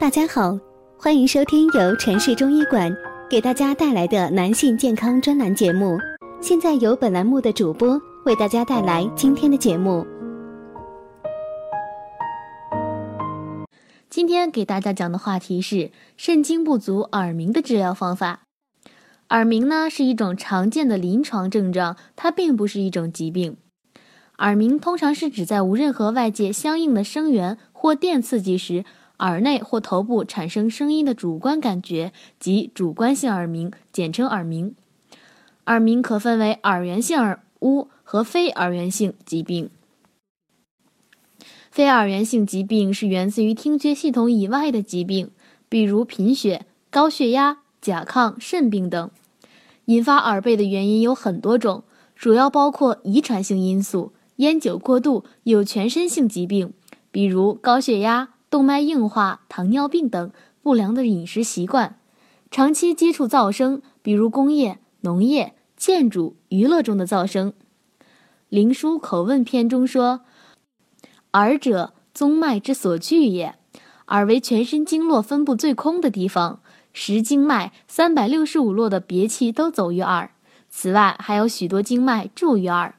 大家好，欢迎收听由城市中医馆给大家带来的男性健康专栏节目。现在由本栏目的主播为大家带来今天的节目。今天给大家讲的话题是肾精不足耳鸣的治疗方法。耳鸣呢是一种常见的临床症状，它并不是一种疾病。耳鸣通常是指在无任何外界相应的声源或电刺激时，耳内或头部产生声音的主观感觉，即主观性耳鸣，简称耳鸣。耳鸣可分为耳源性耳污和非耳源性疾病。非耳源性疾病是源自于听觉系统以外的疾病，比如贫血、高血压。甲亢、肾病等引发耳背的原因有很多种，主要包括遗传性因素、烟酒过度、有全身性疾病，比如高血压、动脉硬化、糖尿病等；不良的饮食习惯，长期接触噪声，比如工业、农业、建筑、娱乐中的噪声。《灵枢口问篇》中说：“耳者，宗脉之所聚也。耳为全身经络分布最空的地方。”十经脉三百六十五络的别气都走于耳，此外还有许多经脉注于耳。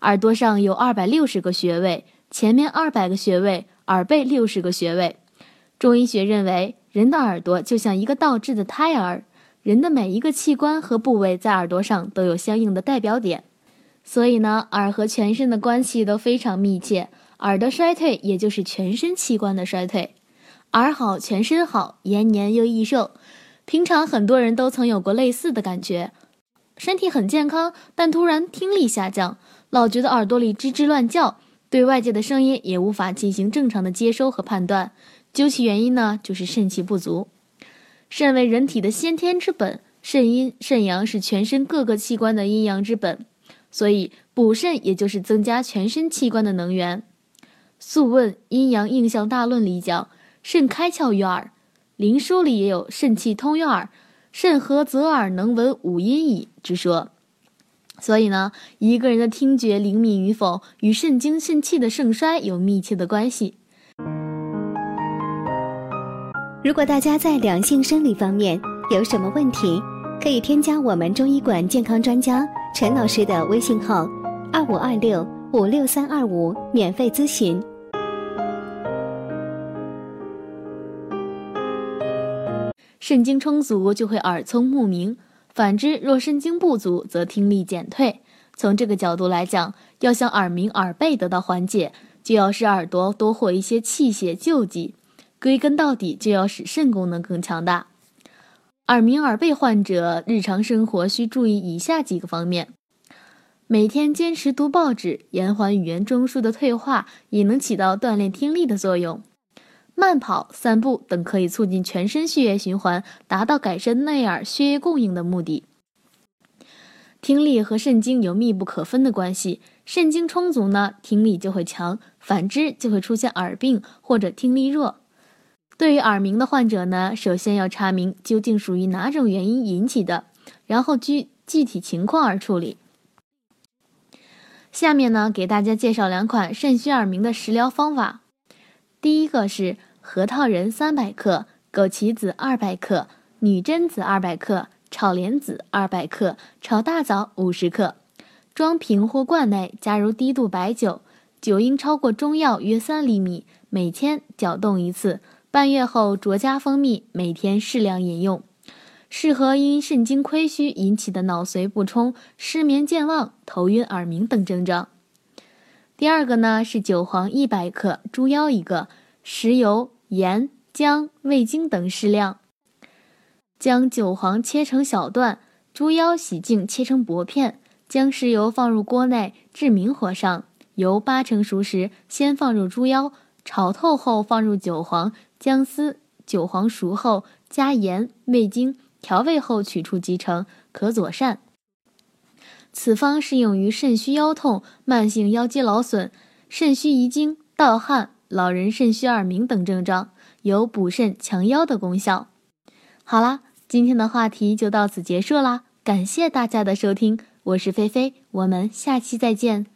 耳朵上有二百六十个穴位，前面二百个穴位，耳背六十个穴位。中医学认为，人的耳朵就像一个倒置的胎儿，人的每一个器官和部位在耳朵上都有相应的代表点，所以呢，耳和全身的关系都非常密切。耳的衰退，也就是全身器官的衰退。耳好，全身好，延年又益寿。平常很多人都曾有过类似的感觉，身体很健康，但突然听力下降，老觉得耳朵里吱吱乱叫，对外界的声音也无法进行正常的接收和判断。究其原因呢，就是肾气不足。肾为人体的先天之本，肾阴肾阳是全身各个器官的阴阳之本，所以补肾也就是增加全身器官的能源。《素问·阴阳应象大论》里讲。肾开窍于耳，灵枢里也有肾气通于耳，肾合则耳能闻五音矣之说。所以呢，一个人的听觉灵敏与否，与肾精肾气的盛衰有密切的关系。如果大家在两性生理方面有什么问题，可以添加我们中医馆健康专家陈老师的微信号：二五二六五六三二五，免费咨询。肾精充足就会耳聪目明，反之若肾精不足则听力减退。从这个角度来讲，要想耳鸣耳背得到缓解，就要使耳朵多获一些气血救济。归根到底，就要使肾功能更强大。耳鸣耳背患者日常生活需注意以下几个方面：每天坚持读报纸，延缓语言中枢的退化，也能起到锻炼听力的作用。慢跑、散步等可以促进全身血液循环，达到改善内耳血液供应的目的。听力和肾精有密不可分的关系，肾精充足呢，听力就会强；反之，就会出现耳病或者听力弱。对于耳鸣的患者呢，首先要查明究竟属于哪种原因引起的，然后据具体情况而处理。下面呢，给大家介绍两款肾虚耳鸣的食疗方法。第一个是核桃仁三百克、枸杞子二百克、女贞子二百克、炒莲子二百克、炒大枣五十克，装瓶或罐内，加入低度白酒，酒应超过中药约三厘米，每天搅动一次，半月后酌加蜂蜜，每天适量饮用，适合因肾精亏虚引起的脑髓不充、失眠健忘、头晕耳鸣等症状。第二个呢是韭黄一百克，猪腰一个，食油、盐、姜、味精等适量。将韭黄切成小段，猪腰洗净切成薄片，将食油放入锅内，至明火上，油八成熟时，先放入猪腰，炒透后放入韭黄、姜丝。韭黄熟后，加盐、味精调味后取出即成，可佐膳。此方适用于肾虚腰痛、慢性腰肌劳损、肾虚遗精、盗汗、老人肾虚耳鸣等症状，有补肾强腰的功效。好啦，今天的话题就到此结束啦，感谢大家的收听，我是菲菲，我们下期再见。